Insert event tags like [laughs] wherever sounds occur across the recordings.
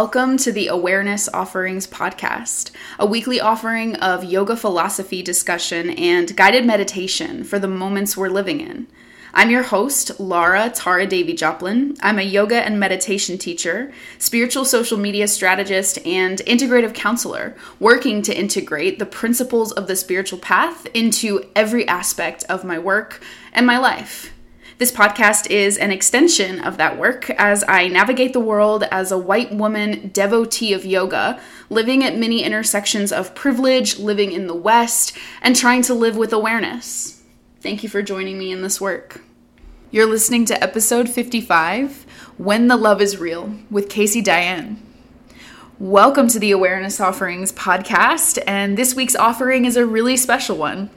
Welcome to the Awareness Offerings Podcast, a weekly offering of yoga philosophy discussion and guided meditation for the moments we're living in. I'm your host, Laura Tara Davy Joplin. I'm a yoga and meditation teacher, spiritual social media strategist, and integrative counselor, working to integrate the principles of the spiritual path into every aspect of my work and my life. This podcast is an extension of that work as I navigate the world as a white woman devotee of yoga, living at many intersections of privilege, living in the West, and trying to live with awareness. Thank you for joining me in this work. You're listening to episode 55 When the Love is Real with Casey Diane. Welcome to the Awareness Offerings podcast, and this week's offering is a really special one.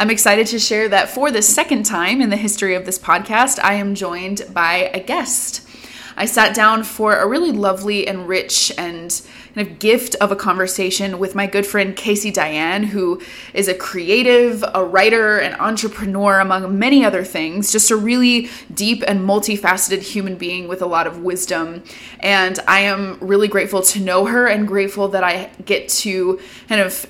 I'm excited to share that for the second time in the history of this podcast, I am joined by a guest. I sat down for a really lovely and rich and kind of gift of a conversation with my good friend Casey Diane, who is a creative, a writer, an entrepreneur, among many other things. Just a really deep and multifaceted human being with a lot of wisdom. And I am really grateful to know her and grateful that I get to kind of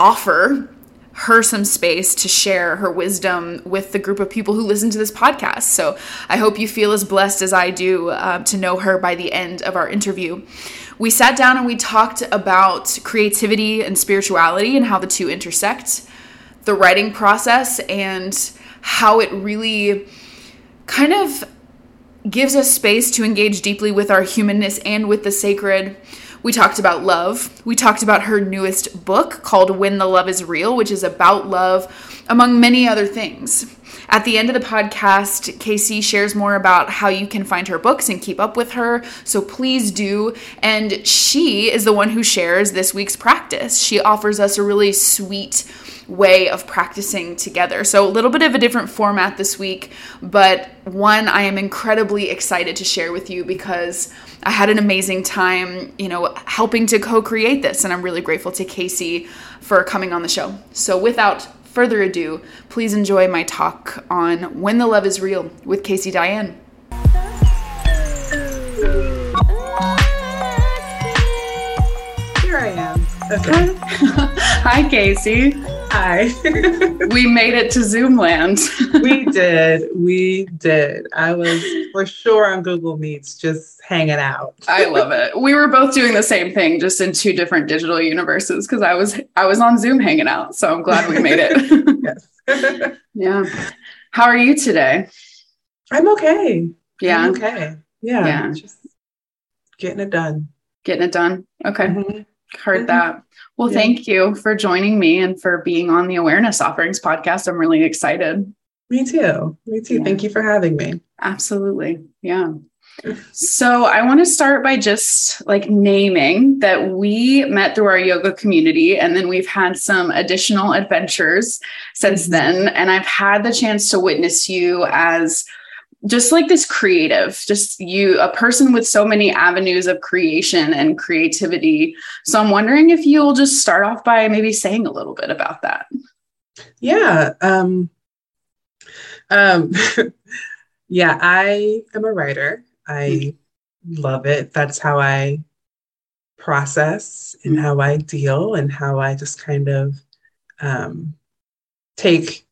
offer her some space to share her wisdom with the group of people who listen to this podcast. So I hope you feel as blessed as I do uh, to know her by the end of our interview. We sat down and we talked about creativity and spirituality and how the two intersect, the writing process, and how it really kind of gives us space to engage deeply with our humanness and with the sacred we talked about love. We talked about her newest book called When the Love is Real, which is about love, among many other things. At the end of the podcast, Casey shares more about how you can find her books and keep up with her. So please do. And she is the one who shares this week's practice. She offers us a really sweet way of practicing together. So, a little bit of a different format this week, but one I am incredibly excited to share with you because I had an amazing time, you know, helping to co create this. And I'm really grateful to Casey for coming on the show. So, without further ado, please enjoy my talk on When the Love is Real with Casey Diane. Here I am. Okay. [laughs] Hi, Casey. Hi. [laughs] we made it to Zoom land. we did. We did. I was [laughs] for sure on Google Meets just hanging out. I love it. We were both doing the same thing, just in two different digital universes because I was I was on Zoom hanging out. So I'm glad we made it. [laughs] yes. yeah. How are you today? I'm okay. Yeah. I'm okay. Yeah. Yeah. Just getting it done. Getting it done. Okay. Mm-hmm. Heard that. Well, yeah. thank you for joining me and for being on the Awareness Offerings podcast. I'm really excited. Me too. Me too. Yeah. Thank you for having me. Absolutely. Yeah. So I want to start by just like naming that we met through our yoga community and then we've had some additional adventures since mm-hmm. then. And I've had the chance to witness you as just like this creative, just you, a person with so many avenues of creation and creativity. So I'm wondering if you'll just start off by maybe saying a little bit about that. Yeah. Um, um, [laughs] yeah, I am a writer. I mm-hmm. love it. That's how I process and mm-hmm. how I deal and how I just kind of um, take,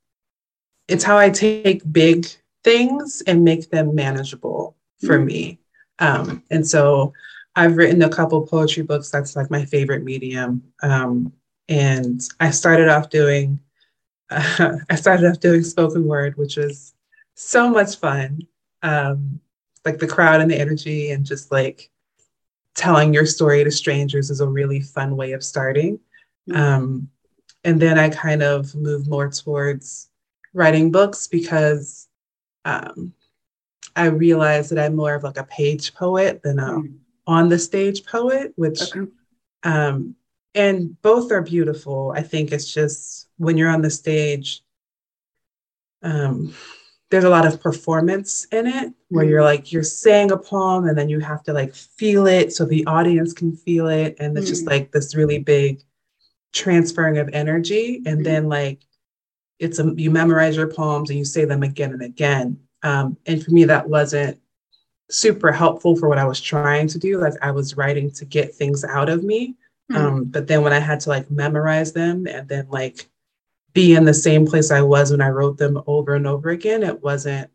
it's how I take big things and make them manageable for mm-hmm. me. Um, and so I've written a couple poetry books. That's like my favorite medium. Um, and I started off doing, uh, [laughs] I started off doing spoken word, which was so much fun. Um, like the crowd and the energy, and just like telling your story to strangers is a really fun way of starting. Mm-hmm. Um, and then I kind of moved more towards writing books because um, I realized that I'm more of like a page poet than a mm. on the stage poet, which, okay. um, and both are beautiful. I think it's just when you're on the stage, um, there's a lot of performance in it where you're mm. like you're saying a poem and then you have to like feel it so the audience can feel it and it's mm. just like this really big transferring of energy and mm. then like it's a you memorize your poems and you say them again and again. Um, and for me, that wasn't super helpful for what I was trying to do. Like I was writing to get things out of me. Mm-hmm. Um, but then when I had to like memorize them and then like be in the same place I was when I wrote them over and over again, it wasn't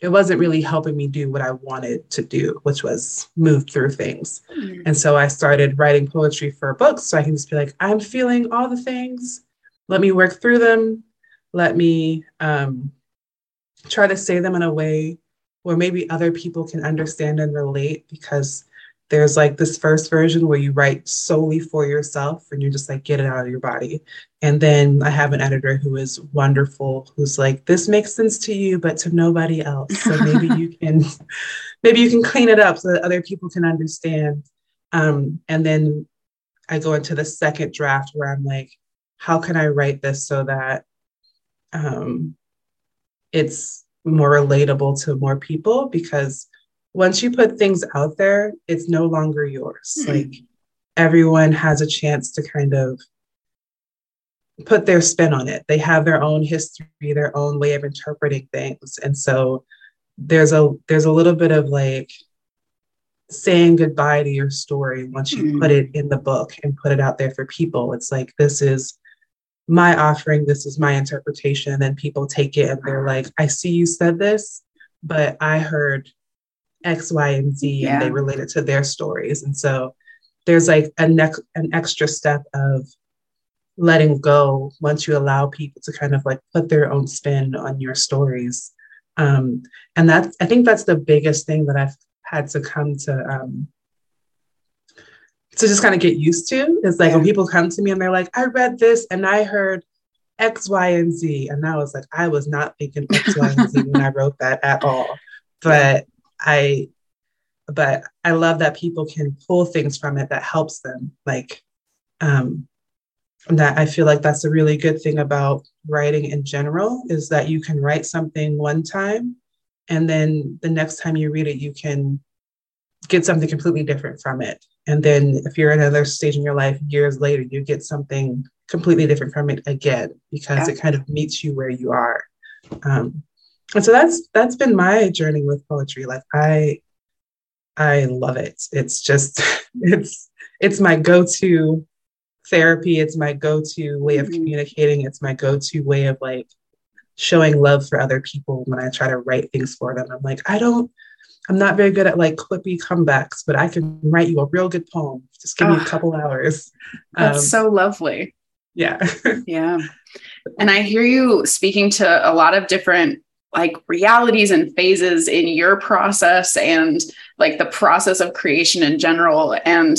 it wasn't really helping me do what I wanted to do, which was move through things. Mm-hmm. And so I started writing poetry for books so I can just be like, I'm feeling all the things. Let me work through them. Let me um, try to say them in a way where maybe other people can understand and relate because there's like this first version where you write solely for yourself and you're just like get it out of your body. And then I have an editor who is wonderful, who's like, this makes sense to you, but to nobody else. So maybe you [laughs] can, maybe you can clean it up so that other people can understand. Um, and then I go into the second draft where I'm like, how can I write this so that um, it's more relatable to more people? Because once you put things out there, it's no longer yours. Mm-hmm. Like everyone has a chance to kind of put their spin on it. They have their own history, their own way of interpreting things. And so there's a there's a little bit of like saying goodbye to your story once you mm-hmm. put it in the book and put it out there for people. It's like this is my offering, this is my interpretation. And people take it and they're like, I see you said this, but I heard X, Y, and Z, yeah. and they relate it to their stories. And so there's like a neck an extra step of letting go once you allow people to kind of like put their own spin on your stories. Um, and that's I think that's the biggest thing that I've had to come to um, to just kind of get used to is like yeah. when people come to me and they're like, I read this and I heard X, Y, and Z. And I was like, I was not thinking X, Y, and Z when I [laughs] wrote that at all. But I but I love that people can pull things from it that helps them. Like um that I feel like that's a really good thing about writing in general is that you can write something one time and then the next time you read it you can get something completely different from it. And then if you're at another stage in your life years later, you get something completely different from it again because yeah. it kind of meets you where you are. Um, and so that's that's been my journey with poetry like i i love it it's just [laughs] it's it's my go-to therapy it's my go-to way of mm-hmm. communicating it's my go-to way of like showing love for other people when i try to write things for them i'm like i don't i'm not very good at like quippy comebacks but i can write you a real good poem. Just give oh, me a couple hours. that's um, so lovely. yeah. [laughs] Yeah. And i hear you speaking to a lot of different like realities and phases in your process and like the process of creation in general. And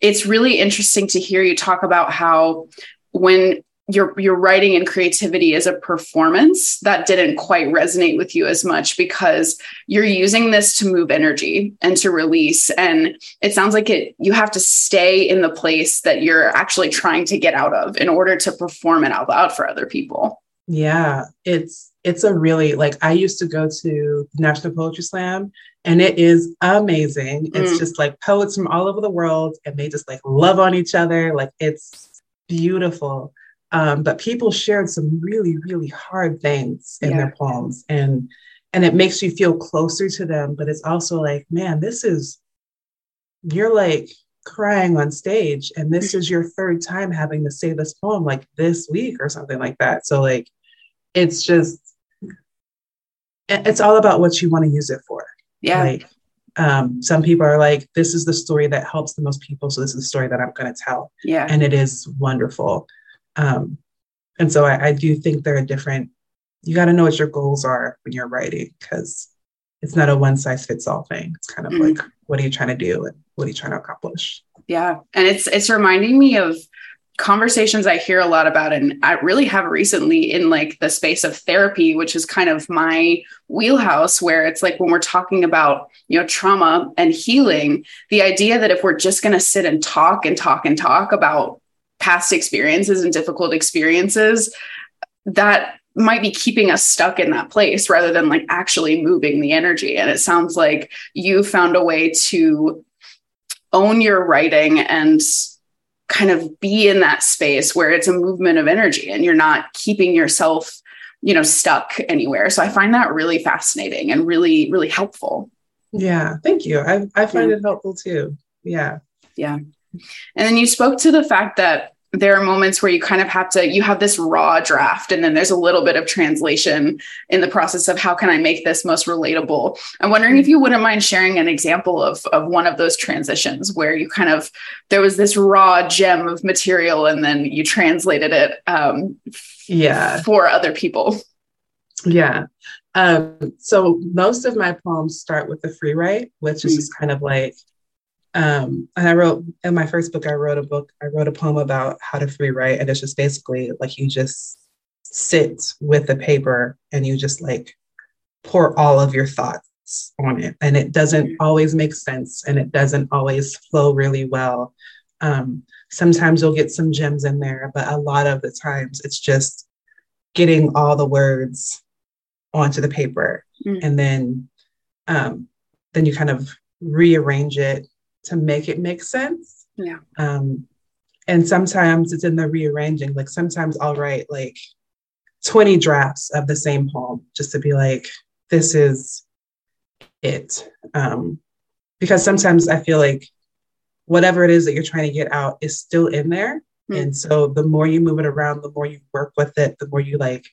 it's really interesting to hear you talk about how when your your writing and creativity is a performance that didn't quite resonate with you as much because you're using this to move energy and to release and it sounds like it you have to stay in the place that you're actually trying to get out of in order to perform it out loud for other people yeah it's it's a really like I used to go to National Poetry Slam and it is amazing. Mm. It's just like poets from all over the world and they just like love on each other. Like it's beautiful. Um, but people shared some really, really hard things in yeah. their poems and and it makes you feel closer to them. But it's also like, man, this is you're like crying on stage and [laughs] this is your third time having to say this poem like this week or something like that. So like it's just it's all about what you want to use it for. Yeah. Like, um, some people are like, this is the story that helps the most people. So this is the story that I'm going to tell. Yeah. And it is wonderful. Um, and so I, I do think there are different, you got to know what your goals are when you're writing because it's not a one size fits all thing. It's kind of mm-hmm. like, what are you trying to do and what are you trying to accomplish? Yeah. And it's, it's reminding me of conversations I hear a lot about, and I really have recently in like the space of therapy, which is kind of my wheelhouse, where it's like when we're talking about, you know, trauma and healing, the idea that if we're just going to sit and talk and talk and talk about past experiences and difficult experiences, that might be keeping us stuck in that place rather than like actually moving the energy. And it sounds like you found a way to own your writing and kind of be in that space where it's a movement of energy and you're not keeping yourself you know stuck anywhere so i find that really fascinating and really really helpful Yeah, thank you. I, I find yeah. it helpful too. Yeah. Yeah. And then you spoke to the fact that there are moments where you kind of have to you have this raw draft and then there's a little bit of translation in the process of how can i make this most relatable? I'm wondering if you wouldn't mind sharing an example of of one of those transitions where you kind of there was this raw gem of material and then you translated it um, yeah. for other people. Yeah. Um, so most of my poems start with the free write which is mm. just kind of like um, and I wrote in my first book, I wrote a book, I wrote a poem about how to free write. And it's just basically like you just sit with the paper and you just like pour all of your thoughts on it. And it doesn't always make sense and it doesn't always flow really well. Um, sometimes you'll get some gems in there, but a lot of the times it's just getting all the words onto the paper mm. and then um, then you kind of rearrange it to make it make sense. Yeah. Um, and sometimes it's in the rearranging. Like sometimes I'll write like 20 drafts of the same poem just to be like, this is it. Um, because sometimes I feel like whatever it is that you're trying to get out is still in there. Mm. And so the more you move it around, the more you work with it, the more you like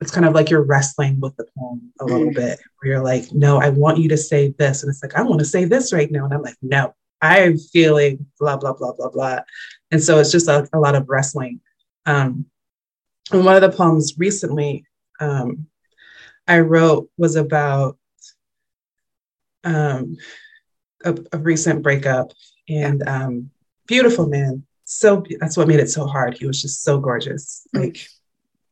it's kind of like you're wrestling with the poem a little mm. bit where you're like no i want you to say this and it's like i want to say this right now and i'm like no i'm feeling blah blah blah blah blah and so it's just a, a lot of wrestling um, and one of the poems recently um, i wrote was about um, a, a, recent breakup and um, beautiful man so that's what made it so hard he was just so gorgeous mm. like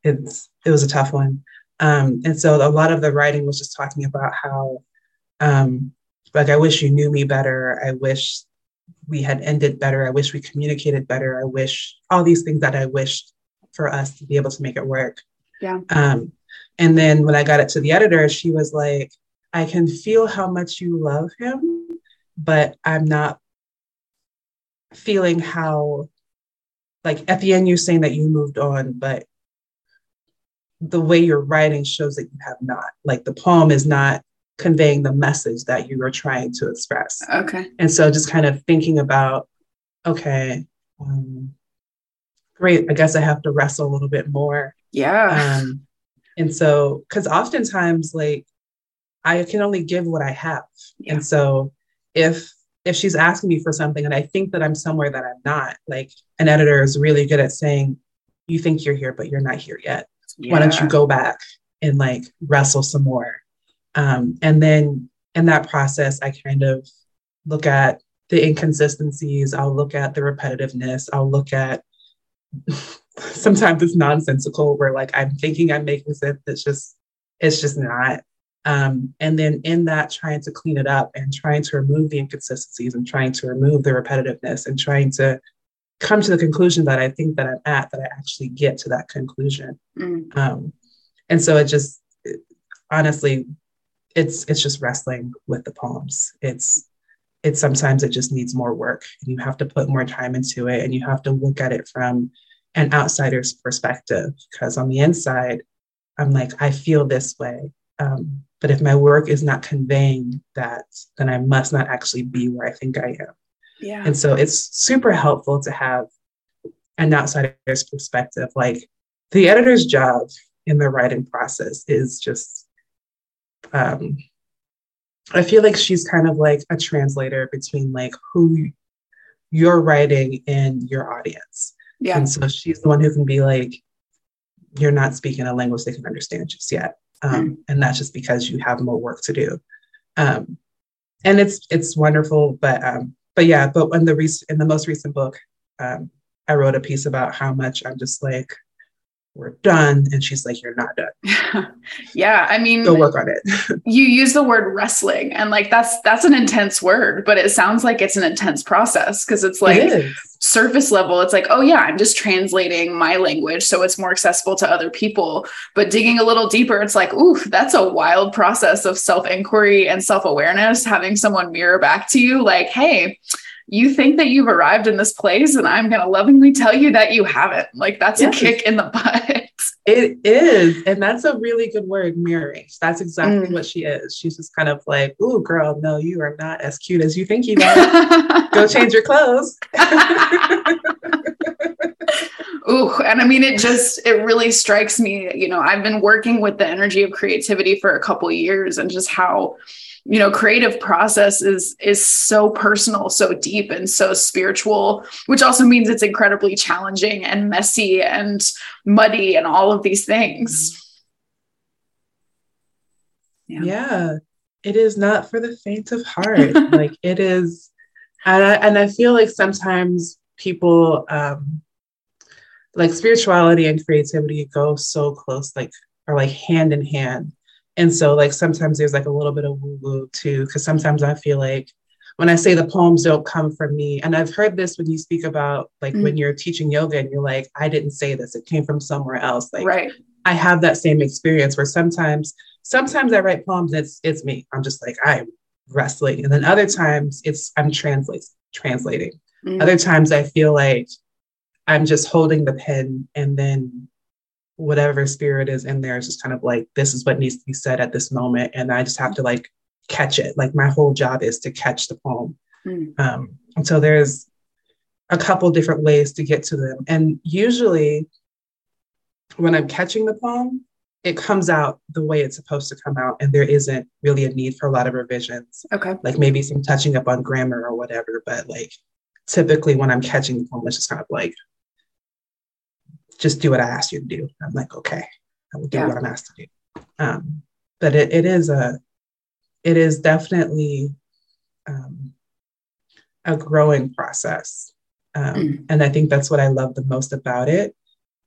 it's it was a tough one. Um, and so a lot of the writing was just talking about how, um, like, I wish you knew me better. I wish we had ended better. I wish we communicated better. I wish all these things that I wished for us to be able to make it work. Yeah. Um, and then when I got it to the editor, she was like, I can feel how much you love him, but I'm not feeling how, like, at the end, you're saying that you moved on, but the way you're writing shows that you have not. Like the poem is not conveying the message that you are trying to express. Okay. And so just kind of thinking about, okay, um, great, I guess I have to wrestle a little bit more. Yeah. Um, and so, because oftentimes, like, I can only give what I have. Yeah. And so, if if she's asking me for something and I think that I'm somewhere that I'm not, like, an editor is really good at saying, you think you're here, but you're not here yet yeah. why don't you go back and like wrestle some more? Um, and then in that process i kind of look at the inconsistencies. I'll look at the repetitiveness. I'll look at [laughs] sometimes it's nonsensical where like i'm thinking i'm making sense. It's just it's just not. Um, and then in that trying to clean it up and trying to remove the inconsistencies and trying to remove the repetitiveness and trying to come to the conclusion that I think that I'm at, that I actually get to that conclusion. Mm. Um, and so it just, it, honestly, it's it's just wrestling with the poems. It's it's sometimes it just needs more work, and you have to put more time into it, and you have to look at it from an outsider's perspective. Because on the inside, I'm like, I feel this way. Um, but if my work is not conveying that, then I must not actually be where I think I am. Yeah. And so it's super helpful to have an outsider's perspective. Like the editor's job in the writing process is just, um, I feel like she's kind of like a translator between like who you're writing and your audience. Yeah. And so she's the one who can be like, you're not speaking a language they can understand just yet. Um, mm And that's just because you have more work to do. Um, and it's it's wonderful, but um, but yeah, but in the rec- in the most recent book, um, I wrote a piece about how much I'm just like, we're done, and she's like, you're not done. [laughs] yeah, I mean, go work on it. [laughs] you use the word wrestling, and like that's that's an intense word, but it sounds like it's an intense process because it's like it surface level. It's like, oh yeah, I'm just translating my language so it's more accessible to other people. But digging a little deeper, it's like, ooh, that's a wild process of self inquiry and self awareness. Having someone mirror back to you, like, hey you think that you've arrived in this place and i'm going to lovingly tell you that you haven't like that's yes. a kick in the butt [laughs] It is. And that's a really good word, mirroring. That's exactly mm. what she is. She's just kind of like, ooh, girl, no, you are not as cute as you think you are. Go [laughs] change your clothes. [laughs] Ooh, and I mean, it just, it really strikes me. You know, I've been working with the energy of creativity for a couple years and just how you know creative process is is so personal so deep and so spiritual which also means it's incredibly challenging and messy and muddy and all of these things. Yeah, yeah. It is not for the faint of heart. [laughs] Like it is and I, and I feel like sometimes people um like spirituality and creativity go so close like are like hand in hand and so, like, sometimes there's like a little bit of woo woo too, because sometimes I feel like when I say the poems don't come from me, and I've heard this when you speak about like mm-hmm. when you're teaching yoga and you're like, I didn't say this, it came from somewhere else. Like, right. I have that same experience where sometimes, sometimes I write poems, it's it's me. I'm just like, I'm wrestling. And then other times it's I'm translating, translating. Mm-hmm. Other times I feel like I'm just holding the pen and then whatever spirit is in there is just kind of like this is what needs to be said at this moment. And i just have to like catch it. Like my whole job is to catch the poem. Mm. um, and so there's a couple different ways to get to them. And usually when i'm catching the poem it comes out the way it's supposed to come out and there isn't really a need for a lot of revisions. Okay. Like maybe some touching up on grammar or whatever but like typically when i'm catching the poem it's just kind of like just do what I asked you to do. I'm like, okay, I will do yeah. what I'm asked to do. Um, but it, it is a, it is definitely um, a growing process. Um, mm. And I think that's what I love the most about it.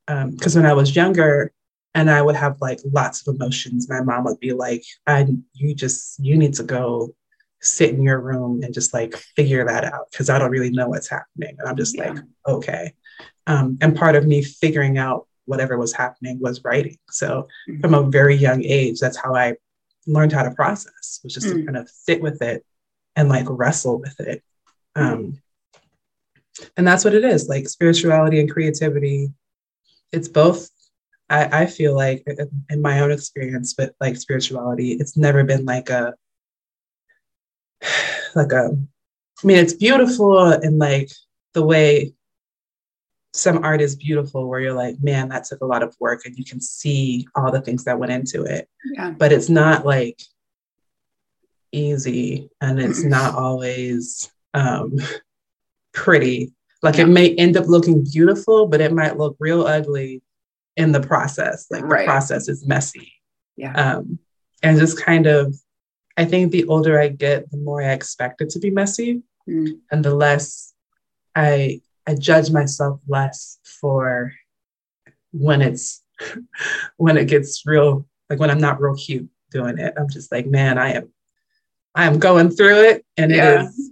Because um, when I was younger, and I would have like lots of emotions, my mom would be like, "I, you just, you need to go sit in your room and just like figure that out because I don't really know what's happening." And I'm just yeah. like, okay. Um, and part of me figuring out whatever was happening was writing. So mm-hmm. from a very young age, that's how I learned how to process, which is mm-hmm. to mm. kind of sit with it and like wrestle with it. Um, and that's what it is like spirituality and creativity. It's both. I, I feel like in my own experience with like spirituality, it's never been like a, [sighs] like a, I mean, it's beautiful and like the way some art is beautiful where you're like, man, that took a lot of work and you can see all the things that went into it. Yeah. But it's not like easy and it's [laughs] not always um, pretty. Like yeah. it may end up looking beautiful, but it might look real ugly in the process. Like right. the process is messy. Yeah. Um, and just kind of, I think the older I get, the more I expect it to be messy mm. and the less I I judge myself less for when it's [laughs] when it gets real, like when I'm not real cute doing it. I'm just like, man, I am I am going through it and yeah. it is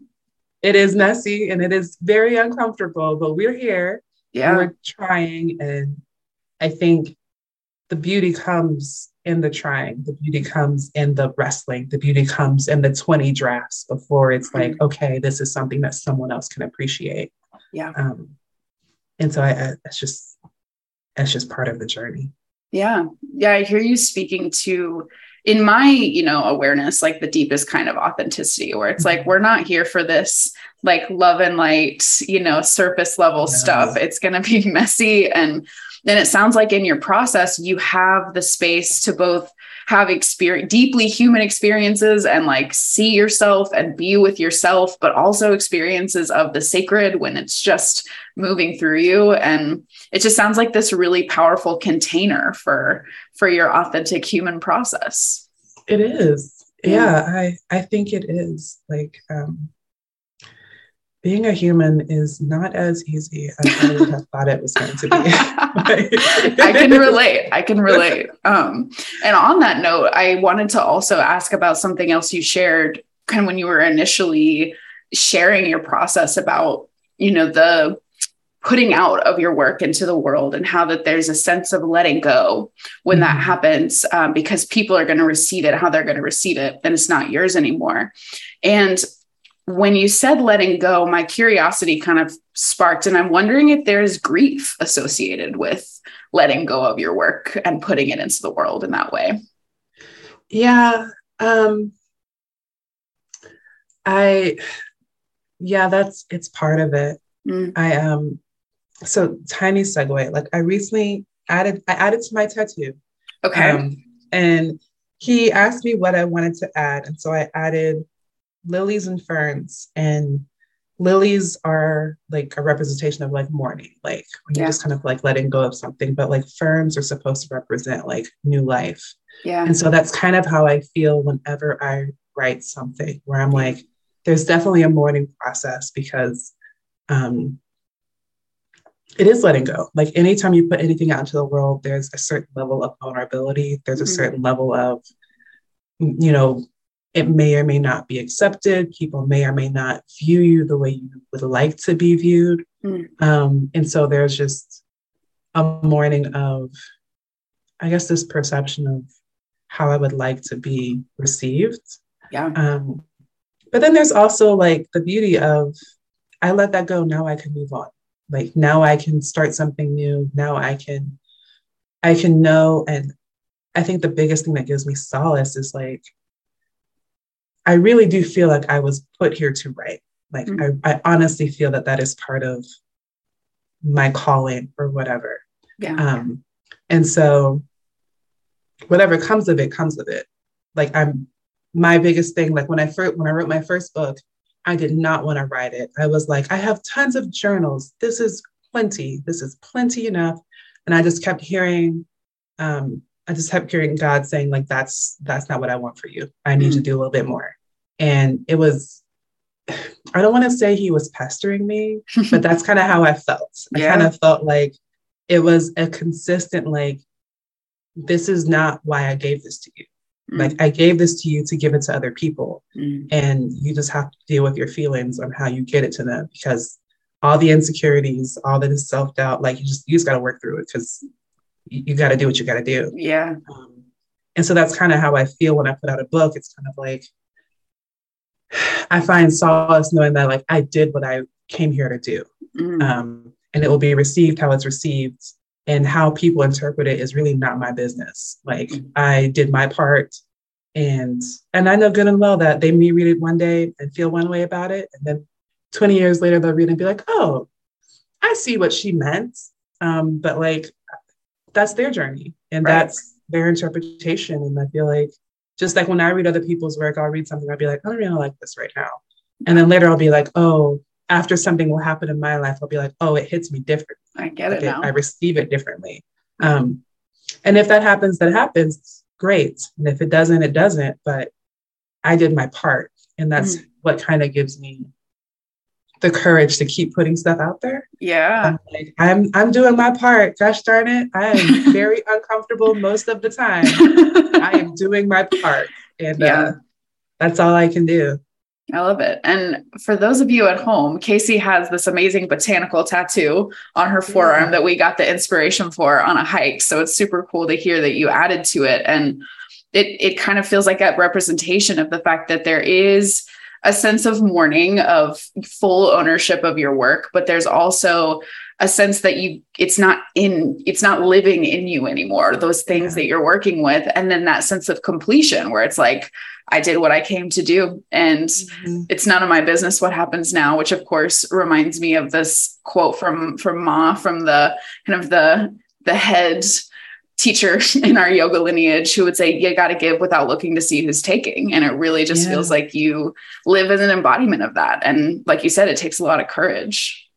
it is messy and it is very uncomfortable, but we're here. Yeah. We're trying. And I think the beauty comes in the trying, the beauty comes in the wrestling, the beauty comes in the 20 drafts before it's mm-hmm. like, okay, this is something that someone else can appreciate. Yeah. Um, and so I, I, that's just that's just part of the journey. Yeah. Yeah. I hear you speaking to in my, you know, awareness, like the deepest kind of authenticity where it's like, mm-hmm. we're not here for this like love and light, you know, surface level yes. stuff. It's going to be [laughs] messy. And then it sounds like in your process, you have the space to both have experience deeply human experiences and like see yourself and be with yourself but also experiences of the sacred when it's just moving through you. And it just sounds like this really powerful container for for your authentic human process. It is. Yeah, yeah i i think it is. Like um being a human is not as easy as I would have thought it was going to be. [laughs] I can relate. I can relate. Um, and on that note, I wanted to also ask about something else you shared kind of when you were initially sharing your process about, you know, the putting out of your work into the world and how that there's a sense of letting go when mm-hmm. that happens um, because people are going to receive it how they're going to receive it and it's not yours anymore and when you said letting go, my curiosity kind of sparked, and I'm wondering if there's grief associated with letting go of your work and putting it into the world in that way. Yeah. Um, I, yeah, that's, it's part of it. Mm. I, um, so tiny segue, like I recently added, I added to my tattoo. Okay. Um, and he asked me what I wanted to add. And so I added lilies and ferns and lilies are like a representation of like mourning, like when you're just kind of like letting go of something, but like ferns are supposed to represent like new life. Yeah. And so that's kind of how I feel whenever I write something where I'm like, there's definitely a mourning process because um it is letting go. Like anytime you put anything out into the world, there's a certain level of vulnerability. There's a mm-hmm. certain level of, you know, it may or may not be accepted. People may or may not view you the way you would like to be viewed. Mm. Um, and so there's just a mourning of, I guess, this perception of how I would like to be received. Yeah. Um, but then there's also like the beauty of, I let that go. Now I can move on. Like now I can start something new. Now I can, I can know. And I think the biggest thing that gives me solace is like, I really do feel like I was put here to write. Like mm-hmm. I, I honestly feel that that is part of my calling or whatever. Yeah. Um, and so whatever comes of it comes of it. Like I'm my biggest thing, like when I first when I wrote my first book, I did not want to write it. I was like, I have tons of journals. This is plenty. This is plenty enough. And I just kept hearing um, I just kept hearing God saying, like, that's that's not what I want for you. I need mm-hmm. to do a little bit more. And it was, I don't want to say he was pestering me, but that's kind of how I felt. Yeah. I kind of felt like it was a consistent, like, this is not why I gave this to you. Mm-hmm. Like, I gave this to you to give it to other people. Mm-hmm. And you just have to deal with your feelings on how you get it to them because all the insecurities, all the self doubt, like, you just, you just got to work through it because you, you got to do what you got to do. Yeah. Um, and so that's kind of how I feel when I put out a book. It's kind of like I find solace knowing that like I did what I came here to do, mm. um, and it will be received how it's received, and how people interpret it is really not my business. Like mm. I did my part, and and I know good and well that they may read it one day and feel one way about it, and then 20 years later they'll read it and be like, oh, I see what she meant. Um, but like that's their journey and right. that's their interpretation. And I feel like just like when I read other people's work, I'll read something, I'll be like, I don't really like this right now. And then later I'll be like, oh, after something will happen in my life, I'll be like, oh, it hits me different. I get like it now. I receive it differently. Um, and if that happens, that happens, great. And if it doesn't, it doesn't. But I did my part. And that's mm what kind of gives me the courage to keep putting stuff out there. Yeah. I'm like, I'm I'm doing my part. Gosh darn it. I am [laughs] very uncomfortable most of the time. I am [laughs] doing my part. And yeah. Uh, that's all I can do. I love it. And for those of you at home, Casey has this amazing botanical tattoo on her forearm yeah. that we got the inspiration for on a hike. So it's super cool to hear that you added to it. And it it kind of feels like a representation of the fact that there is a sense of mourning of full ownership of your work but there's also a sense that you it's not in it's not living in you anymore those things yeah. that you're working with and then that sense of completion where it's like i did what i came to do and mm-hmm. it's none of my business what happens now which of course reminds me of this quote from from ma from the kind of the the head teacher [laughs] in our yoga lineage who would say you got to give without looking to see who's taking. And it really just yeah. feels like you live as an embodiment of that. And like you said it takes a lot of courage.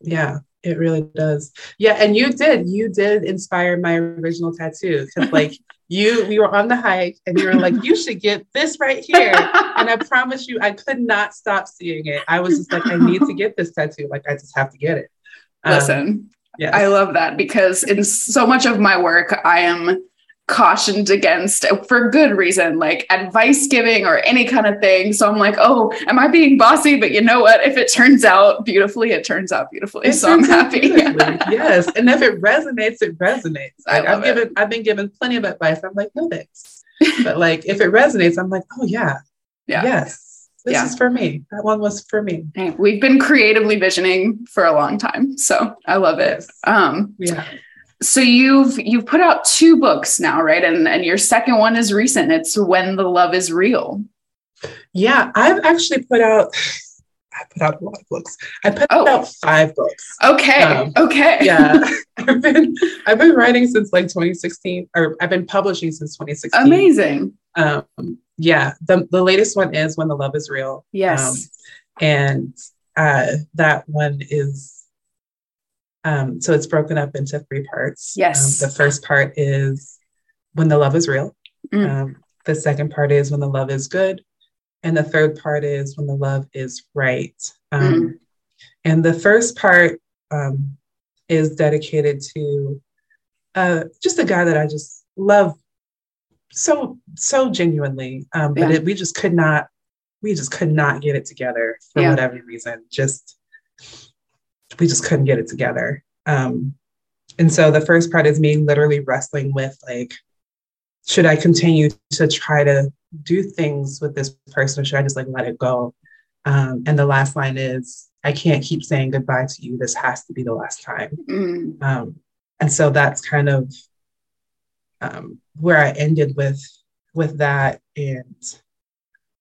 Yeah it really does. Yeah and you did you did inspire my original tattoo because like [laughs] you we were on the hike and you were like you should get this right here. And i promise you i could not stop seeing it. I was just like i need to get this tattoo. Like i just have to get it. Listen um, Yes. I love that because in so much of my work, I am cautioned against for good reason, like advice giving or any kind of thing. So I'm like, oh, am I being bossy? But you know what? If it turns out beautifully, it turns out beautifully. It so I'm happy. [laughs] yes. And if it resonates, it resonates. Like I've given. I've been given plenty of advice. I'm like, no thanks. but like if it resonates, I'm like, oh yeah. Yeah. Yes. This yeah. is for me. That one was for me. We've been creatively visioning for a long time. So I love it. Yes. Um, yeah. So you've you've put out two books now, right? And and your second one is recent. It's When the Love is Real. Yeah, I've actually put out [sighs] I put out a lot of books. I put oh. out five books. Okay. Um, okay. yeah. [laughs] I've been I've been writing since like 2016, or I've been publishing since 2016. Amazing. Um, yeah. The the latest one is When the Love is Real. Yes. Um, and uh, that one is um, so it's broken up into three parts. Yes. Um, the first part is When the Love is Real. Mm. Um, the second part is When the Love is Good. And the third part is when the love is right. Um, mm And the first part um, is dedicated to uh, just a guy that I just love so so genuinely, um, but yeah. it, we just could not we just could not get it together for yeah. whatever reason. Just we just couldn't get it together. Um, and so the first part is me literally wrestling with like, should I continue to try to do things with this person or should I just like let it go? Um, and the last line is, I can't keep saying goodbye to you. This has to be the last time. Mm. Um, and so that's kind of um, where I ended with with that. And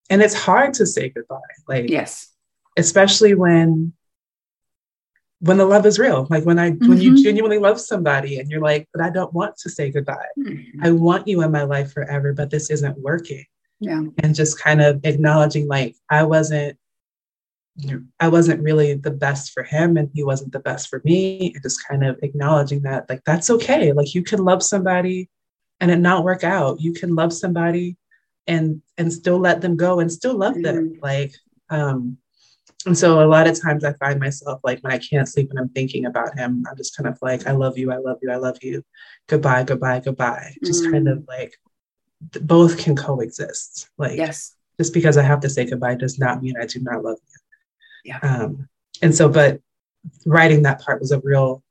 and it's hard to say goodbye. Like yes, especially when when the love is real like when i mm-hmm. when you mm-hmm. genuinely love somebody and you're like but i don't want to say goodbye mm-hmm. i want you in my life forever but this isn't working yeah and just kind of acknowledging like i wasn't i wasn't really the best for him and he wasn't the best for me and just kind of acknowledging that like that's okay like you can love somebody and it not work out you can love somebody and and still let them go and still love mm-hmm. them like um and so a lot of times I find myself like when I can't sleep and I'm thinking about him, I'm just kind of like, I love you, I love you, I love you. Goodbye, goodbye, goodbye. Just mm. kind of like both can coexist. Like yes. just because I have to say goodbye does not mean I do not love you. Yeah. Um, and so, but writing that part was a real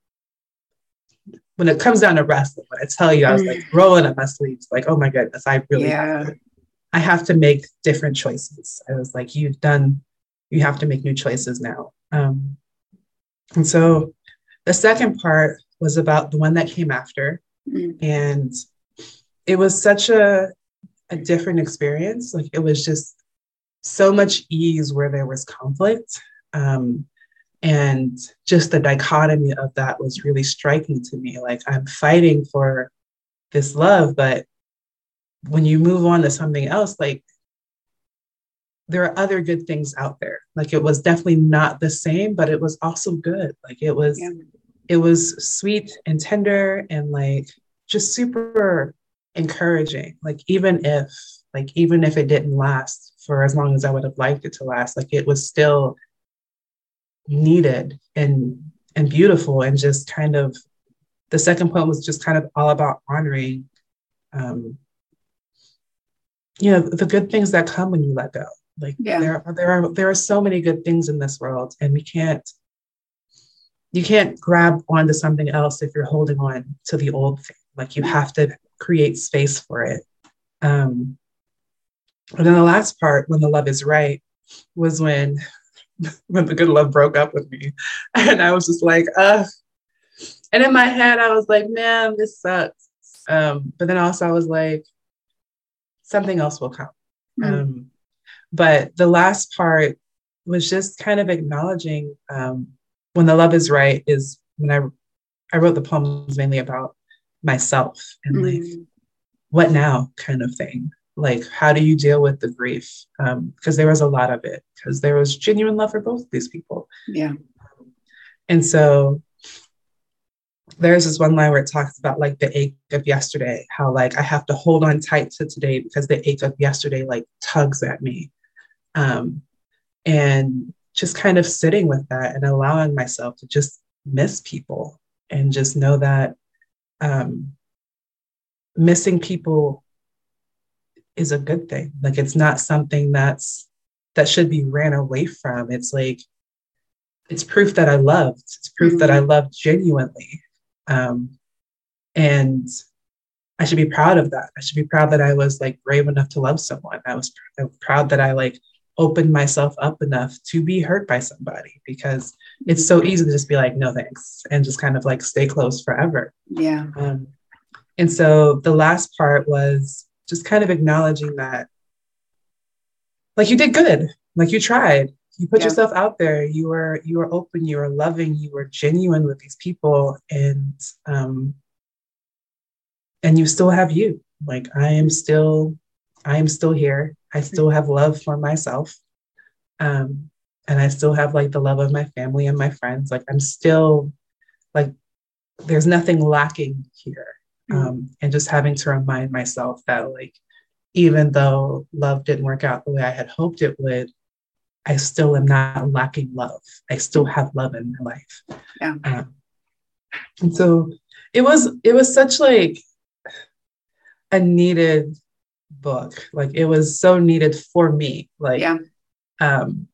when it comes down to wrestling, when I tell you, I was like mm. rolling up my sleeves, like, oh my goodness, I really yeah. have to, I have to make different choices. I was like, you've done you have to make new choices now. Um, and so the second part was about the one that came after. Mm-hmm. And it was such a, a different experience. Like it was just so much ease where there was conflict. Um, and just the dichotomy of that was really striking to me. Like I'm fighting for this love, but when you move on to something else, like there are other good things out there. Like it was definitely not the same, but it was also good. Like it was, yeah. it was sweet and tender and like just super encouraging. Like even if, like even if it didn't last for as long as I would have liked it to last, like it was still needed and and beautiful and just kind of the second poem was just kind of all about honoring um you know the good things that come when you let go like yeah. there are there are there are so many good things in this world, and we can't you can't grab onto something else if you're holding on to the old thing. Like you have to create space for it. Um, and then the last part, when the love is right, was when [laughs] when the good love broke up with me, and I was just like, uh. And in my head, I was like, man, this sucks. Um, but then also I was like, something else will come. Mm. Um, but the last part was just kind of acknowledging um, when the love is right is when I I wrote the poems mainly about myself and mm like what now kind of thing. Like how do you deal with the grief? Because um, there was a lot of it because there was genuine love for both of these people. Yeah. And so there's this one line where it talks about like the ache of yesterday, how like I have to hold on tight to today because the ache of yesterday like tugs at me. Um, and just kind of sitting with that and allowing myself to just miss people and just know that um, missing people is a good thing. Like it's not something that's that should be ran away from. It's like it's proof that I loved. It's proof mm-hmm. that I mm-hmm. loved genuinely. Um, and I should be proud of that. I should be proud that I was like brave enough to love someone. I was, I was proud that I like opened myself up enough to be hurt by somebody because it's so easy to just be like, no thanks, and just kind of like stay close forever. Yeah. Um, and so the last part was just kind of acknowledging that, like, you did good, like, you tried. You put yeah. yourself out there. You were you were open. You were loving. You were genuine with these people, and um, and you still have you. Like I am still, I am still here. I still have love for myself. Um, and I still have like the love of my family and my friends. Like I'm still like there's nothing lacking here. Mm. Um, and just having to remind myself that like even though love didn't work out the way I had hoped it would, I still am not lacking love. I still have love in my life. Yeah. Um, and so it was it was such like a needed book. Like it was so needed for me. Like, yeah. um,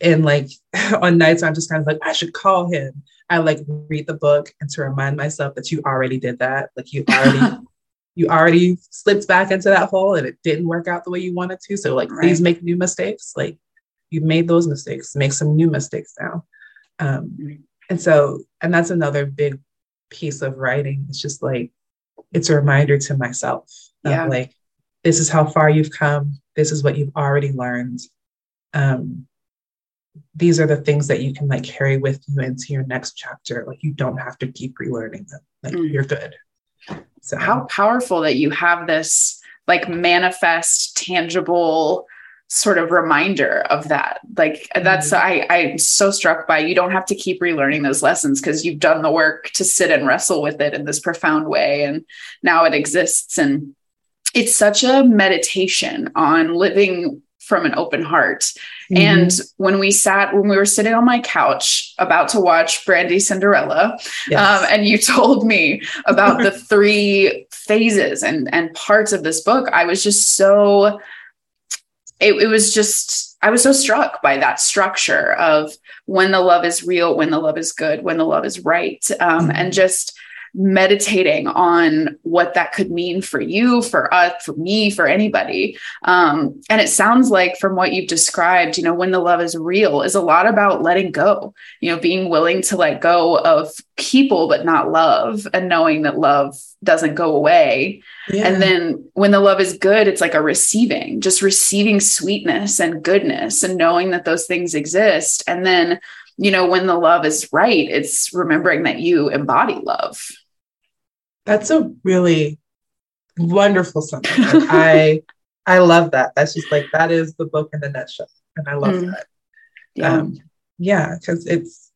and like [laughs] on nights I'm just kind of like, I should call him. I like read the book and to remind myself that you already did that. Like you already [laughs] you already slipped back into that hole and it didn't work out the way you wanted to. So like right. please make new mistakes. Like you've made those mistakes, make some new mistakes now. Um, mm-hmm. and so, and that's another big piece of writing. It's just like it's a reminder to myself yeah. like this is how far you've come this is what you've already learned um, these are the things that you can like carry with you into your next chapter. Like you don't have to keep relearning them. Like mm. you're good. So how powerful that you have this like manifest tangible sort of reminder of that. Like that's mm-hmm. i i'm so struck by you don't have to keep relearning those lessons because you've done the work to sit and wrestle with it in this profound way and now it exists. And it's such a meditation on living from an open heart. Mm-hmm. And when we sat, when we were sitting on my couch about to watch Brandy Cinderella, yes. um, and you [laughs] told me about the [laughs] three phases and, and parts of this book, I was just so it, it was just i was so struck by that structure of when the love is real when the love is good when the love is right um, mm-hmm. and just meditating on what that could mean for you for us for me for anybody. Um, and it sounds like from what you've described you know when the love is real is a lot about letting go you know being willing to let go of people but not love and knowing that love doesn't go away. Yeah. and then when the love is good it's like a receiving just receiving sweetness and goodness and knowing that those things exist. And then you know when the love is right it's remembering that you embody love that's a really wonderful summary [laughs] i i love that that's just like that is the book in a nutshell and i love mm. that yeah um, yeah because it's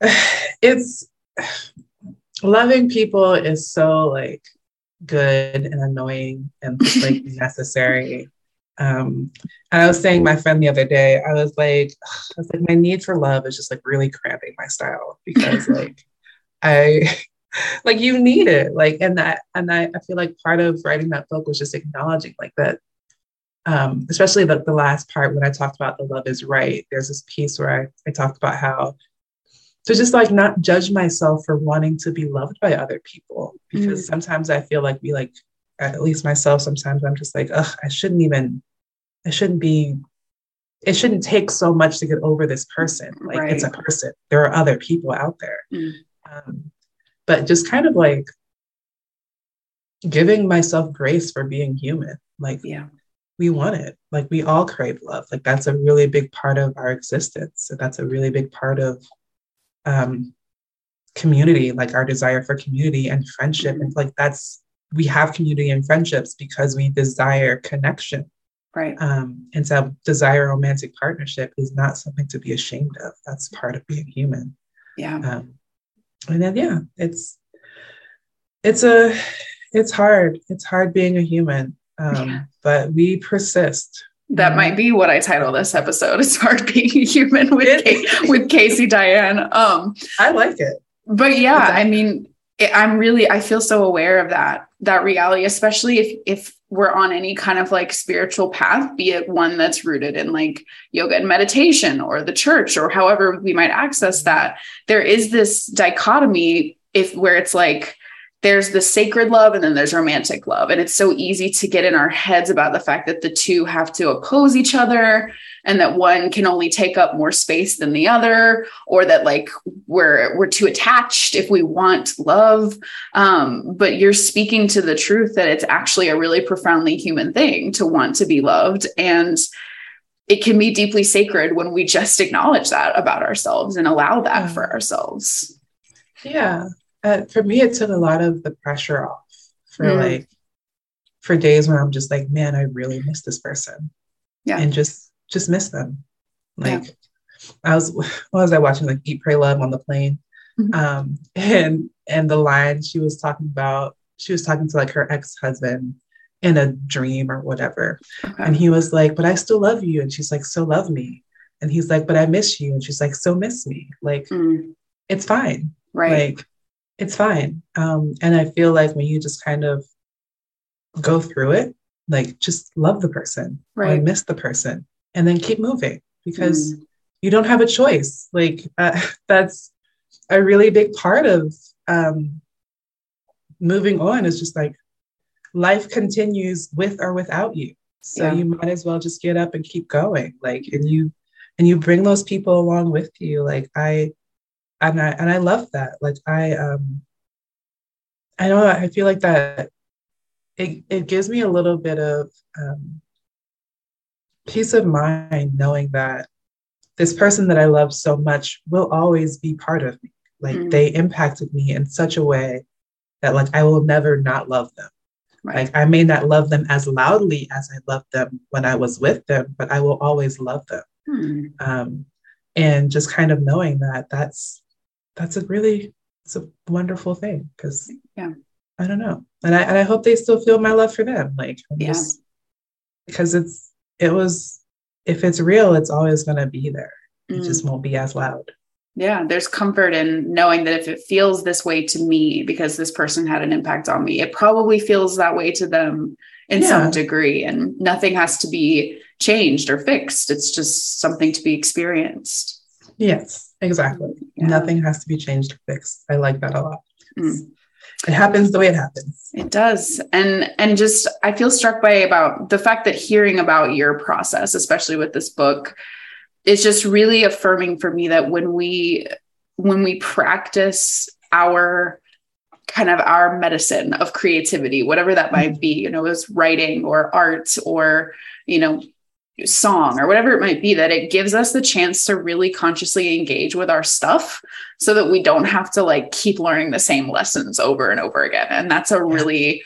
[sighs] it's loving people is so like good and annoying and like [laughs] necessary. Um, and I was saying my friend the other day, I was like, [sighs] I was like, my need for love is just like really cramping my style because [laughs] like I [laughs] like you need it. Like and that and I, I feel like part of writing that book was just acknowledging like that um, especially the, the last part when I talked about the love is right. There's this piece where I, I talked about how to just like not judge myself for wanting to be loved by other people because mm. sometimes I feel like we like at least myself sometimes I'm just like ugh I shouldn't even I shouldn't be it shouldn't take so much to get over this person like right. it's a person there are other people out there mm. um, but just kind of like giving myself grace for being human like yeah we want it like we all crave love like that's a really big part of our existence so that's a really big part of um, community, like our desire for community and friendship. And like that's, we have community and friendships because we desire connection. Right. Um, and so desire romantic partnership is not something to be ashamed of. That's part of being human. Yeah. Um, and then, yeah, it's, it's a, it's hard. It's hard being a human. Um, yeah. but we persist. That might be what I title this episode. [laughs] It's hard being a human with Kay, with Kaci Diane. Um, I like it. But yeah, I mean, it, I'm really I feel so aware of that that reality, especially if if we're on any kind of like spiritual path, be it one that's rooted in like yoga and meditation or the church or however we might access that. There is this dichotomy if where it's like there's the sacred love and then there's romantic love. And it's so easy to get in our heads about the fact that the two have to oppose each other and that one can only take up more space than the other, or that like we're we're too attached if we want love. Um, but you're speaking to the truth that it's actually a really profoundly human thing to want to be loved. And it can be deeply sacred when we just acknowledge that about ourselves and allow that for ourselves. Yeah uh, for me, it took a lot of the pressure off for mm. like for days when I'm just like, man, I really miss this person. Yeah. And just just miss them. Like yeah. I was [laughs] what was I watching like Eat, Pray, Love on the plane? Mm-hmm. Um, [laughs] and and the line she was talking about, she was talking to like her ex-husband in a dream or whatever. Okay. And he was like, But I still love you. And she's like, So love me. And he's like, But I miss you. And she's like, So miss me. Like, mm. it's fine. Right. Like it's fine. Um, and I feel like when you just kind of go through it, like just love the person right. miss the person and then keep moving because mm. you don't have a choice. Like [laughs] uh, that's a really big part of um, moving on is just like life continues with or without you. So yeah. you might as well just get up and keep going. Like, and you, and you bring those people along with you. Like I, and I and I love that. Like I um I know I feel like that it it gives me a little bit of um peace of mind knowing that this person that I love so much will always be part of me. Like mm-hmm. they impacted me in such a way that like I will never not love them. Right. Like I may not love them as loudly as I loved them when I was with them, but I will always love them. Mm-hmm. Um, and just kind of knowing that that's that's a really it's a wonderful thing because yeah. I don't know. And i and i hope they still feel my love for them like yeah. Just, because it's it was if it's real it's always going to be there. It mm. just won't be as loud. Yeah there's comfort in knowing that if it feels this way to me because this person had an impact on me it probably feels that way to them in yeah. some degree and nothing has to be changed or fixed. It's just something to be experienced. Yes Exactly. Yeah. Nothing has to be changed or fixed. I like that a lot. Mm. It happens the way it happens. It does. And and just I feel struck by about the fact that hearing about your process, especially with this book, is just really affirming for me that when we when we practice our kind of our medicine of creativity, whatever that might mm-hmm. be, you know, as writing or art or, you know, song or whatever it might be that it gives us the chance to really consciously engage with our stuff so that we don't have to like keep learning the same lessons over and over again and that's a really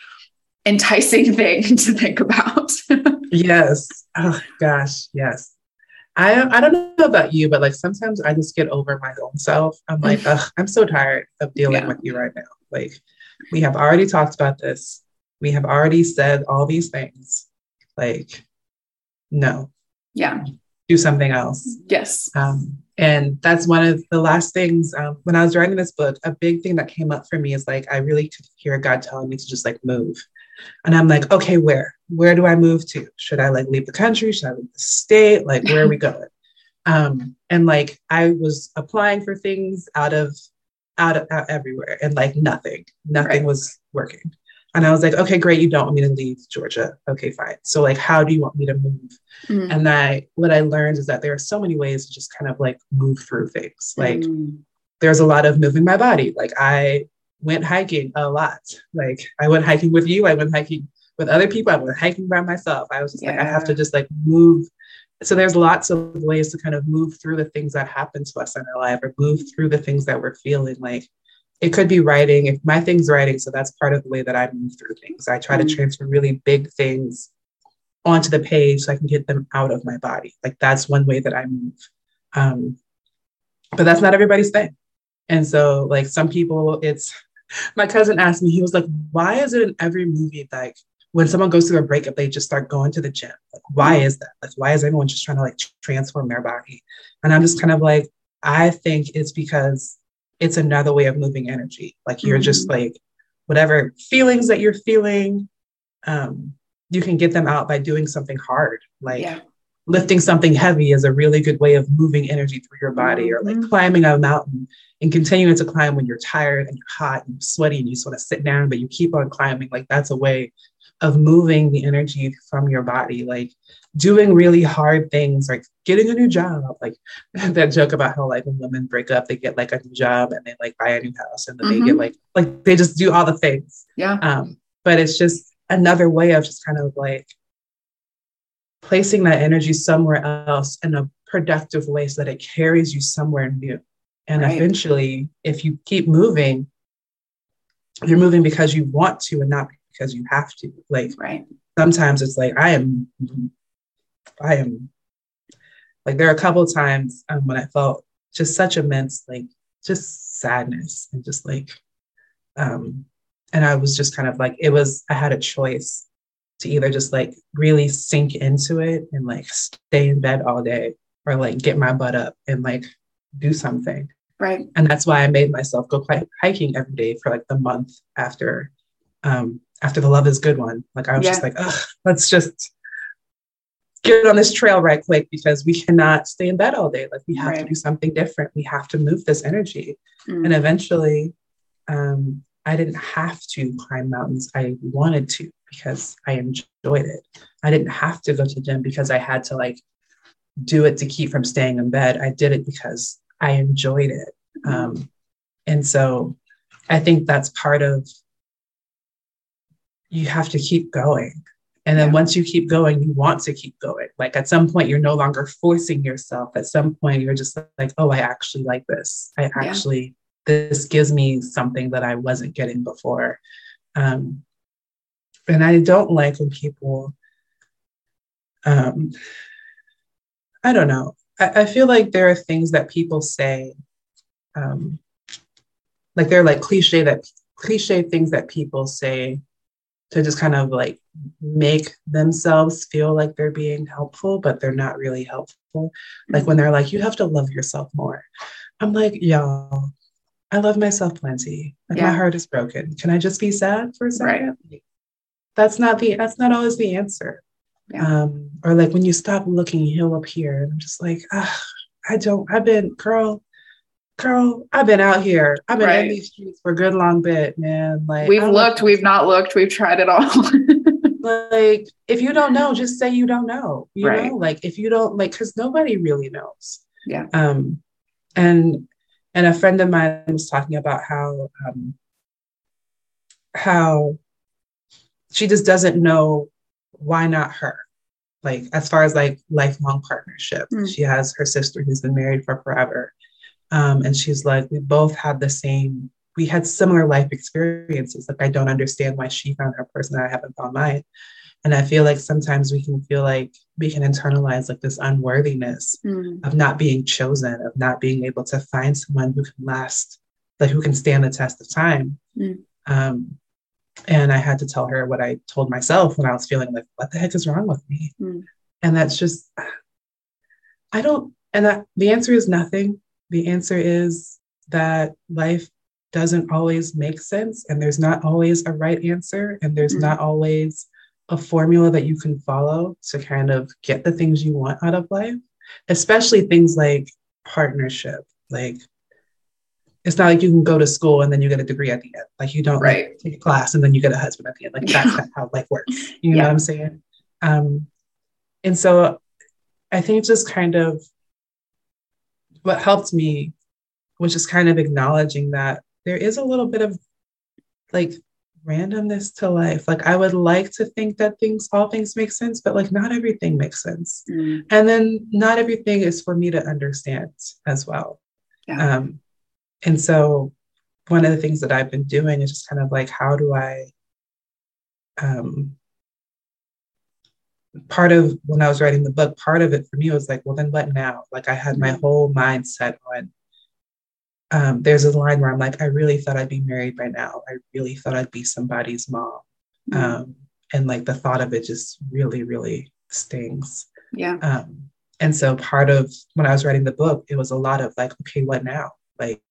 enticing [laughs] thing to think about [laughs] yes oh gosh yes I, I don't know about you, but like sometimes I just get over my own self. I'm mm. like, I'm so tired of dealing yeah. with you right now. Like, we have already talked about this. We have already said all these things. Like, no. Yeah. Do something else. Yes. Um, and that's one of the last things um, when I was writing this book, a big thing that came up for me is like, I really could hear God telling me to just like move. And I'm like, okay, where? Where do I move to? Should I like leave the country? Should I leave the state? Like, where are we going? [laughs] Um, and like, I was applying for things out of, out of out everywhere and like nothing, nothing right. was working. And I was like, okay, great. You don't want me to leave Georgia. Okay, fine. So like, how do you want me to move? Mm-hmm. And I, what I learned is that there are so many ways to just kind of like move through things. Like mm-hmm. there's a lot of moving my body. Like I went hiking a lot. Like I went hiking with you. I went hiking with other people. I went hiking by myself. I was just yeah. like, I have to just like move. So there's lots of ways to kind of move through the things that happen to us in our life or move through the things that we're feeling like it could be writing. If my thing's writing, so that's part of the way that I move through things. I try mm-hmm. to transfer really big things onto the page so I can get them out of my body. Like that's one way that I move. Um, but that's not everybody's thing. And so, like some people, it's my cousin asked me, he was like, why is it in every movie like when someone goes through a breakup, they just start going to the gym? Like, why is that? Like, why is everyone just trying to like transform their body? And I'm just kind of like, I think it's because it's another way of moving energy. Like you're mm-hmm. just like whatever feelings that you're feeling, um, you can get them out by doing something hard. Like yeah. lifting something heavy is a really good way of moving energy through your body mm-hmm. or like mm-hmm. climbing a mountain and continuing to climb when you're tired and you're hot and sweaty and you just want to sit down but you keep on climbing like that's a way of moving the energy from your body like doing really hard things like getting a new job like [laughs] that joke about how like when women break up they get like a new job and they like buy a new house and then mm-hmm. they get mm-hmm. like like they just do all the things yeah um but it's just another way of just kind of like placing that energy somewhere else in a productive way so that it carries you somewhere new. And right. eventually, if you keep moving, you're moving because you want to and not because you have to. Like, right. sometimes it's like, I am, I am, like, there are a couple times um, when I felt just such immense, like, just sadness and just like, um, and I was just kind of like, it was, I had a choice to either just like really sink into it and like stay in bed all day or like get my butt up and like do something. Right. And that's why I made myself go hiking every day for like the month after um after the love is good one. Like I was yeah. just like, oh, let's just get on this trail right quick because we cannot stay in bed all day. Like we have right. to do something different. We have to move this energy. Mm. And eventually um I didn't have to climb mountains. I wanted to because I enjoyed it. I didn't have to go to gym because I had to like do it to keep from staying in bed. I did it because I enjoyed it. Um, and so I think that's part of you have to keep going. And then yeah. once you keep going, you want to keep going. Like at some point, you're no longer forcing yourself. At some point, you're just like, oh, I actually like this. I actually, yeah. this gives me something that I wasn't getting before. Um, and I don't like when people, um, I don't know. I, I feel like there are things that people say, um, like they're like cliche that cliche things that people say to just kind of like make themselves feel like they're being helpful, but they're not really helpful. Like when they're like, you have to love yourself more. I'm like, y'all, I love myself plenty. Like yeah. my heart is broken. Can I just be sad for a second? Right that's not the that's not always the answer yeah. um or like when you stop looking he'll appear and i'm just like ah, i don't i've been girl girl i've been out here. I've been right. in these streets for a good long bit man. Like we've looked we've not looked we've tried it all. [laughs] Like if you don't know just say you don't know you right. know? Like if you don't like because nobody really knows. Yeah. Um and and a friend of mine was talking about how um how she just doesn't know why not her. Like as far as like lifelong partnership. Mm. she has her sister who's been married for forever um, and she's like we both had the same we had similar life experiences like i don't understand why she found her person and i haven't found mine and i feel like sometimes we can feel like we can internalize like this unworthiness mm. of not being chosen of not being able to find someone who can last like who can stand the test of time mm. um, and I had to tell her what I told myself when I was feeling like, what the heck is wrong with me? Mm. And that's just, I don't, and that the answer is nothing. The answer is that life doesn't always make sense and there's not always a right answer and there's mm. not always a formula that you can follow to kind of get the things you want out of life, especially things like partnership. Like it's not like you can go to school and then you get a degree at the end. Like you don't right. like, take a class and then you get a husband at the end. Like that's not how life works. You know yeah. what I'm saying? Um, and so I think just kind of what helped me was just kind of acknowledging that there is a little bit of like randomness to life. Like I would like to think that things, all things make sense, but like not everything makes sense. Mm. And then not everything is for me to understand as well. Yeah. Um, and so one of the things that I've been doing is just kind of like, how do I, um, part of when I was writing the book, part of it for me was like, well, then what now? Like I had my mm-hmm. whole mindset on, um, there's a line where I'm like, I really thought I'd be married by now. I really thought I'd be somebody's mom. Mm-hmm. Um, and like the thought of it just really, really stings. Yeah. Um, and so part of when I was writing the book, it was a lot of like, okay, what now? Like,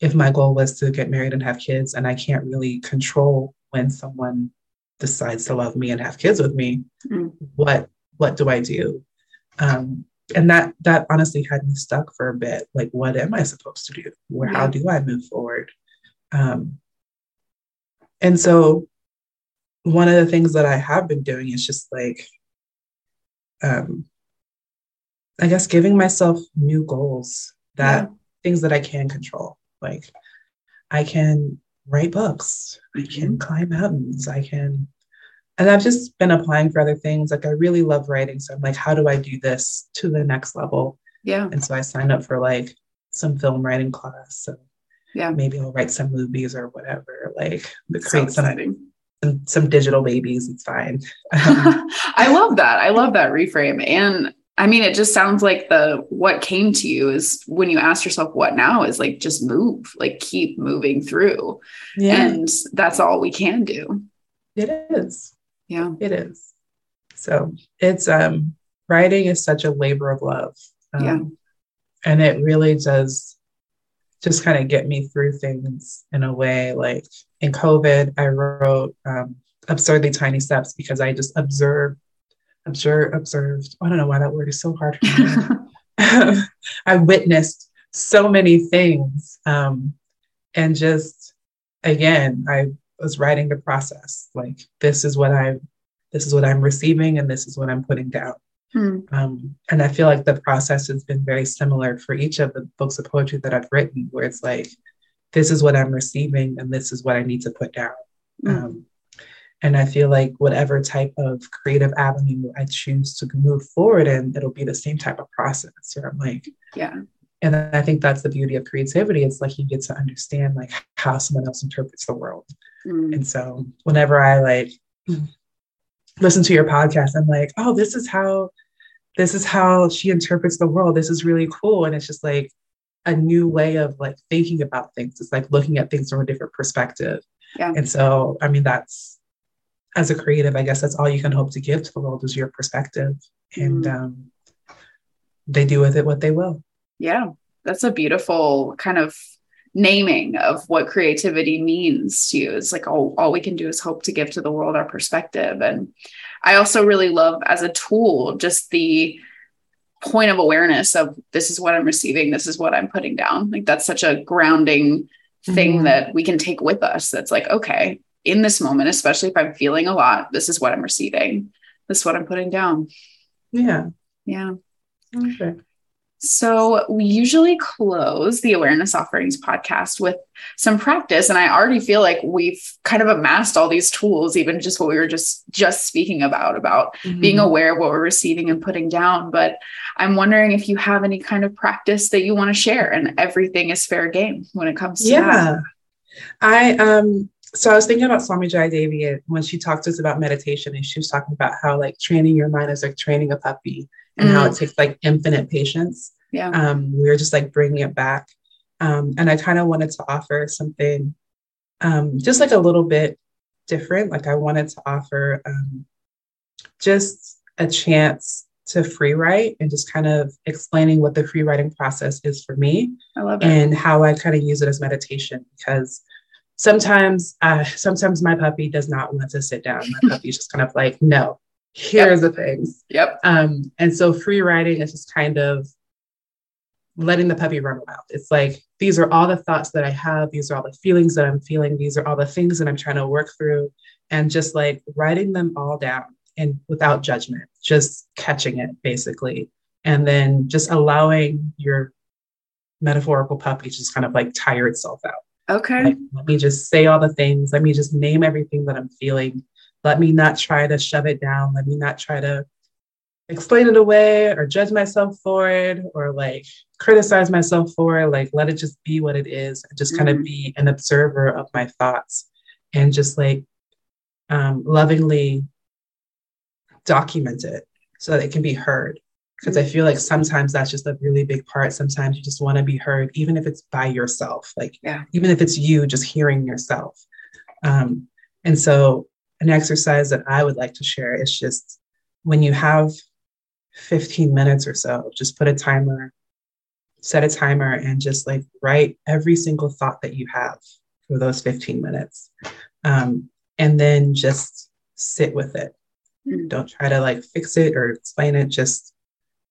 if my goal was to get married and have kids, and I can't really control when someone decides to love me and have kids with me, mm. what what do I do? Um, and that that honestly had me stuck for a bit. Like, what am I supposed to do? Where yeah. how do I move forward? Um, and so one of the things that I have been doing is just like um I guess giving myself new goals that yeah. things that I can control. Like I can write books, I can mm-hmm. climb mountains, I can and I've just been applying for other things. Like I really love writing. So I'm like, how do I do this to the next level? Yeah. And so I signed up for like some film writing class. So yeah, maybe I'll write some movies or whatever. Like create so some, some, some digital babies. It's fine. [laughs] Um, I love that. I love that reframe. And I mean, it just sounds like the what came to you is when you ask yourself what now is like just move, like keep moving through. Yeah. And that's all we can do. It is. Yeah. It is. So it's um writing is such a labor of love. Um, yeah. And it really does just kind of get me through things in a way. Like in COVID, I wrote um, absurdly tiny steps because I just observed, observed, observed. I don't know why that word is so hard for me. [laughs] [laughs] I witnessed so many things. Um, and just again, I was writing the process. Like this is what I, this is what I'm receiving, and this is what I'm putting down. Hmm. Um, and I feel like the process has been very similar for each of the books of poetry that I've written, where it's like, this is what I'm receiving, and this is what I need to put down. Hmm. Um, and I feel like whatever type of creative avenue I choose to move forward in, it'll be the same type of process. Where I'm like, yeah. And I think that's the beauty of creativity. It's like you get to understand like how someone else interprets the world. Mm. And so whenever I like listen to your podcast, I'm like, oh, this is how this is how she interprets the world. This is really cool. And it's just like a new way of like thinking about things. It's like looking at things from a different perspective. Yeah. And so, I mean, that's as a creative, I guess that's all you can hope to give to the world is your perspective. And mm. um, they do with it what they will. Yeah. That's a beautiful kind of naming of what creativity means to you. It's like all, all we can do is hope to give to the world our perspective. And I also really love as a tool just the point of awareness of this is what I'm receiving, this is what I'm putting down. Like that's such a grounding thing mm-hmm. that we can take with us. That's like, okay, in this moment, especially if I'm feeling a lot, this is what I'm receiving. This is what I'm putting down. Yeah. Yeah. Okay. So, we usually close the Awareness Offerings podcast with some practice and I already feel like we've kind of amassed all these tools even just what we were just just speaking about about mm-hmm. being aware of what we're receiving and putting down, but I'm wondering if you have any kind of practice that you want to share and everything is fair game when it comes to yeah. that. I um so I was thinking about Swami Jai Devi when she talked to us about meditation and she was talking about how like training your mind is like training a puppy and mm. how it takes like infinite patience. Yeah. Um, we were just like bringing it back. Um, and I kind of wanted to offer something um, just like a little bit different. Like I wanted to offer um, just a chance to free write and just kind of explaining what the free writing process is for me. I love it. And how I kind of use it as meditation because sometimes uh, sometimes my puppy does not want to sit down. My [laughs] puppy's just kind of like, no, here's yep. the things. Yep. Um, and so free writing is just kind of letting the puppy run wild. It's like, these are all the thoughts that I have. These are all the feelings that I'm feeling. These are all the things that I'm trying to work through. And just like writing them all down and without judgment, just catching it basically. And then just allowing your metaphorical puppy just kind of like tire itself out. Okay. Like, let me just say all the things. Let me just name everything that I'm feeling let me not try to shove it down. Let me not try to explain it away or judge myself for it or like criticize myself for it. Like, let it just be what it is and just mm-hmm. kind of be an observer of my thoughts and just like um, lovingly document it so that it can be heard. Because I feel like sometimes that's just a really big part. Sometimes you just want to be heard, even if it's by yourself, like, yeah. even if it's you just hearing yourself. Um, and so an exercise that I would like to share is just when you have 15 minutes or so, just put a timer, set a timer, and just like write every single thought that you have for those 15 minutes. Um, and then just sit with it. Mm-hmm. Don't try to like fix it or explain it, just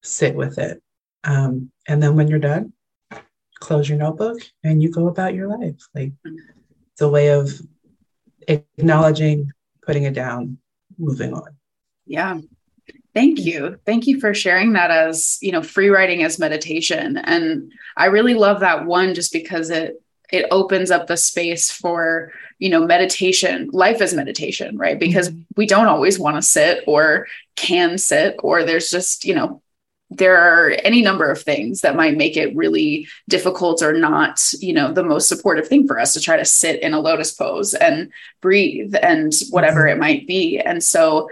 sit with it. Um, and then when you're done, close your notebook and you go about your life. Like it's a way of acknowledging, putting it down, moving on. Yeah. Thank you. Thank you for sharing that as, you know, free writing as meditation. And I really love that one just because it it opens up the space for, you know, meditation, life as meditation, right? Because mm-hmm. we don't always want to sit or can sit or there's just, you know, there are any number of things that might make it really difficult or not you know the most supportive thing for us to try to sit in a lotus pose and breathe and whatever mm-hmm. it might be. And so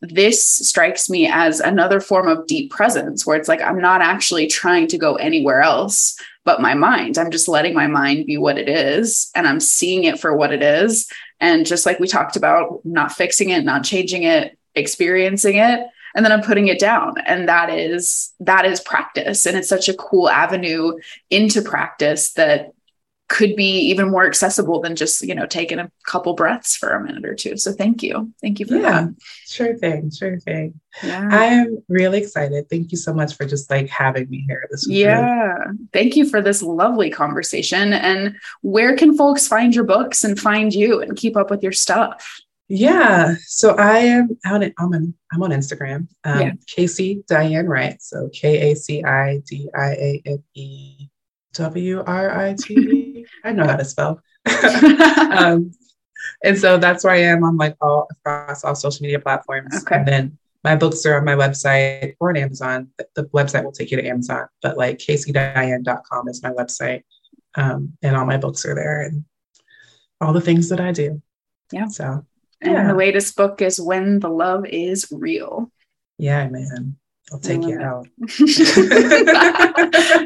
this strikes me as another form of deep presence where it's like i'm not actually trying to go anywhere else but my mind. I'm just letting my mind be what it is and i'm seeing it for what it is. And just like we talked about not fixing it not changing it experiencing it and then I'm putting it down. And that is that is practice. And it's such a cool avenue into practice that could be even more accessible than just you know taking a couple breaths for a minute or two so thank you thank you for yeah that. sure thing sure thing yeah i am really excited thank you so much for just like having me here this week. yeah really- thank you for this lovely conversation and where can folks find your books and find you and keep up with your stuff yeah. So I am out at, I'm on, I'm on Instagram. Um, yeah. Kaci Diane Write. So K A C I D I A N E W R I T E. I know how to spell. [laughs] um, and so that's where I am on like all across all social media platforms. Okay. And then my books are on my website or on Amazon. The, the website will take you to Amazon, but like kacidiane.com is my website. Um, and all my books are there and all the things that I do. Yeah. So and yeah. the latest book is When the Love is Real. Yeah, man. I'll take you it. out. [laughs]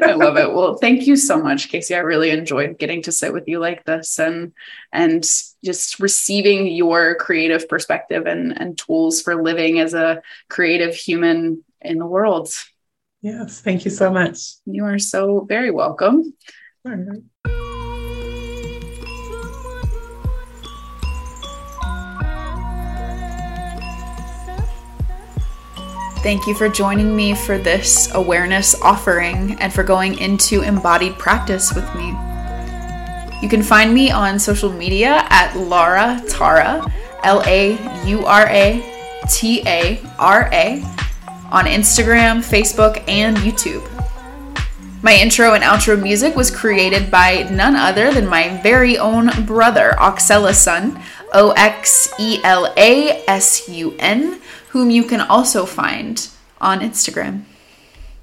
I love it. Well, thank you so much, Kaci. I really enjoyed getting to sit with you like this and and just receiving your creative perspective and, and tools for living as a creative human in the world. Yes, thank you so much. You are so very welcome. Thank you for joining me for this awareness offering and for going into embodied practice with me. You can find me on social media at Laura Tara, L A U R A T A R A, on Instagram, Facebook, and YouTube. My intro and outro music was created by none other than my very own brother, Oxela Sun, O X E L A S U N whom you can also find on Instagram.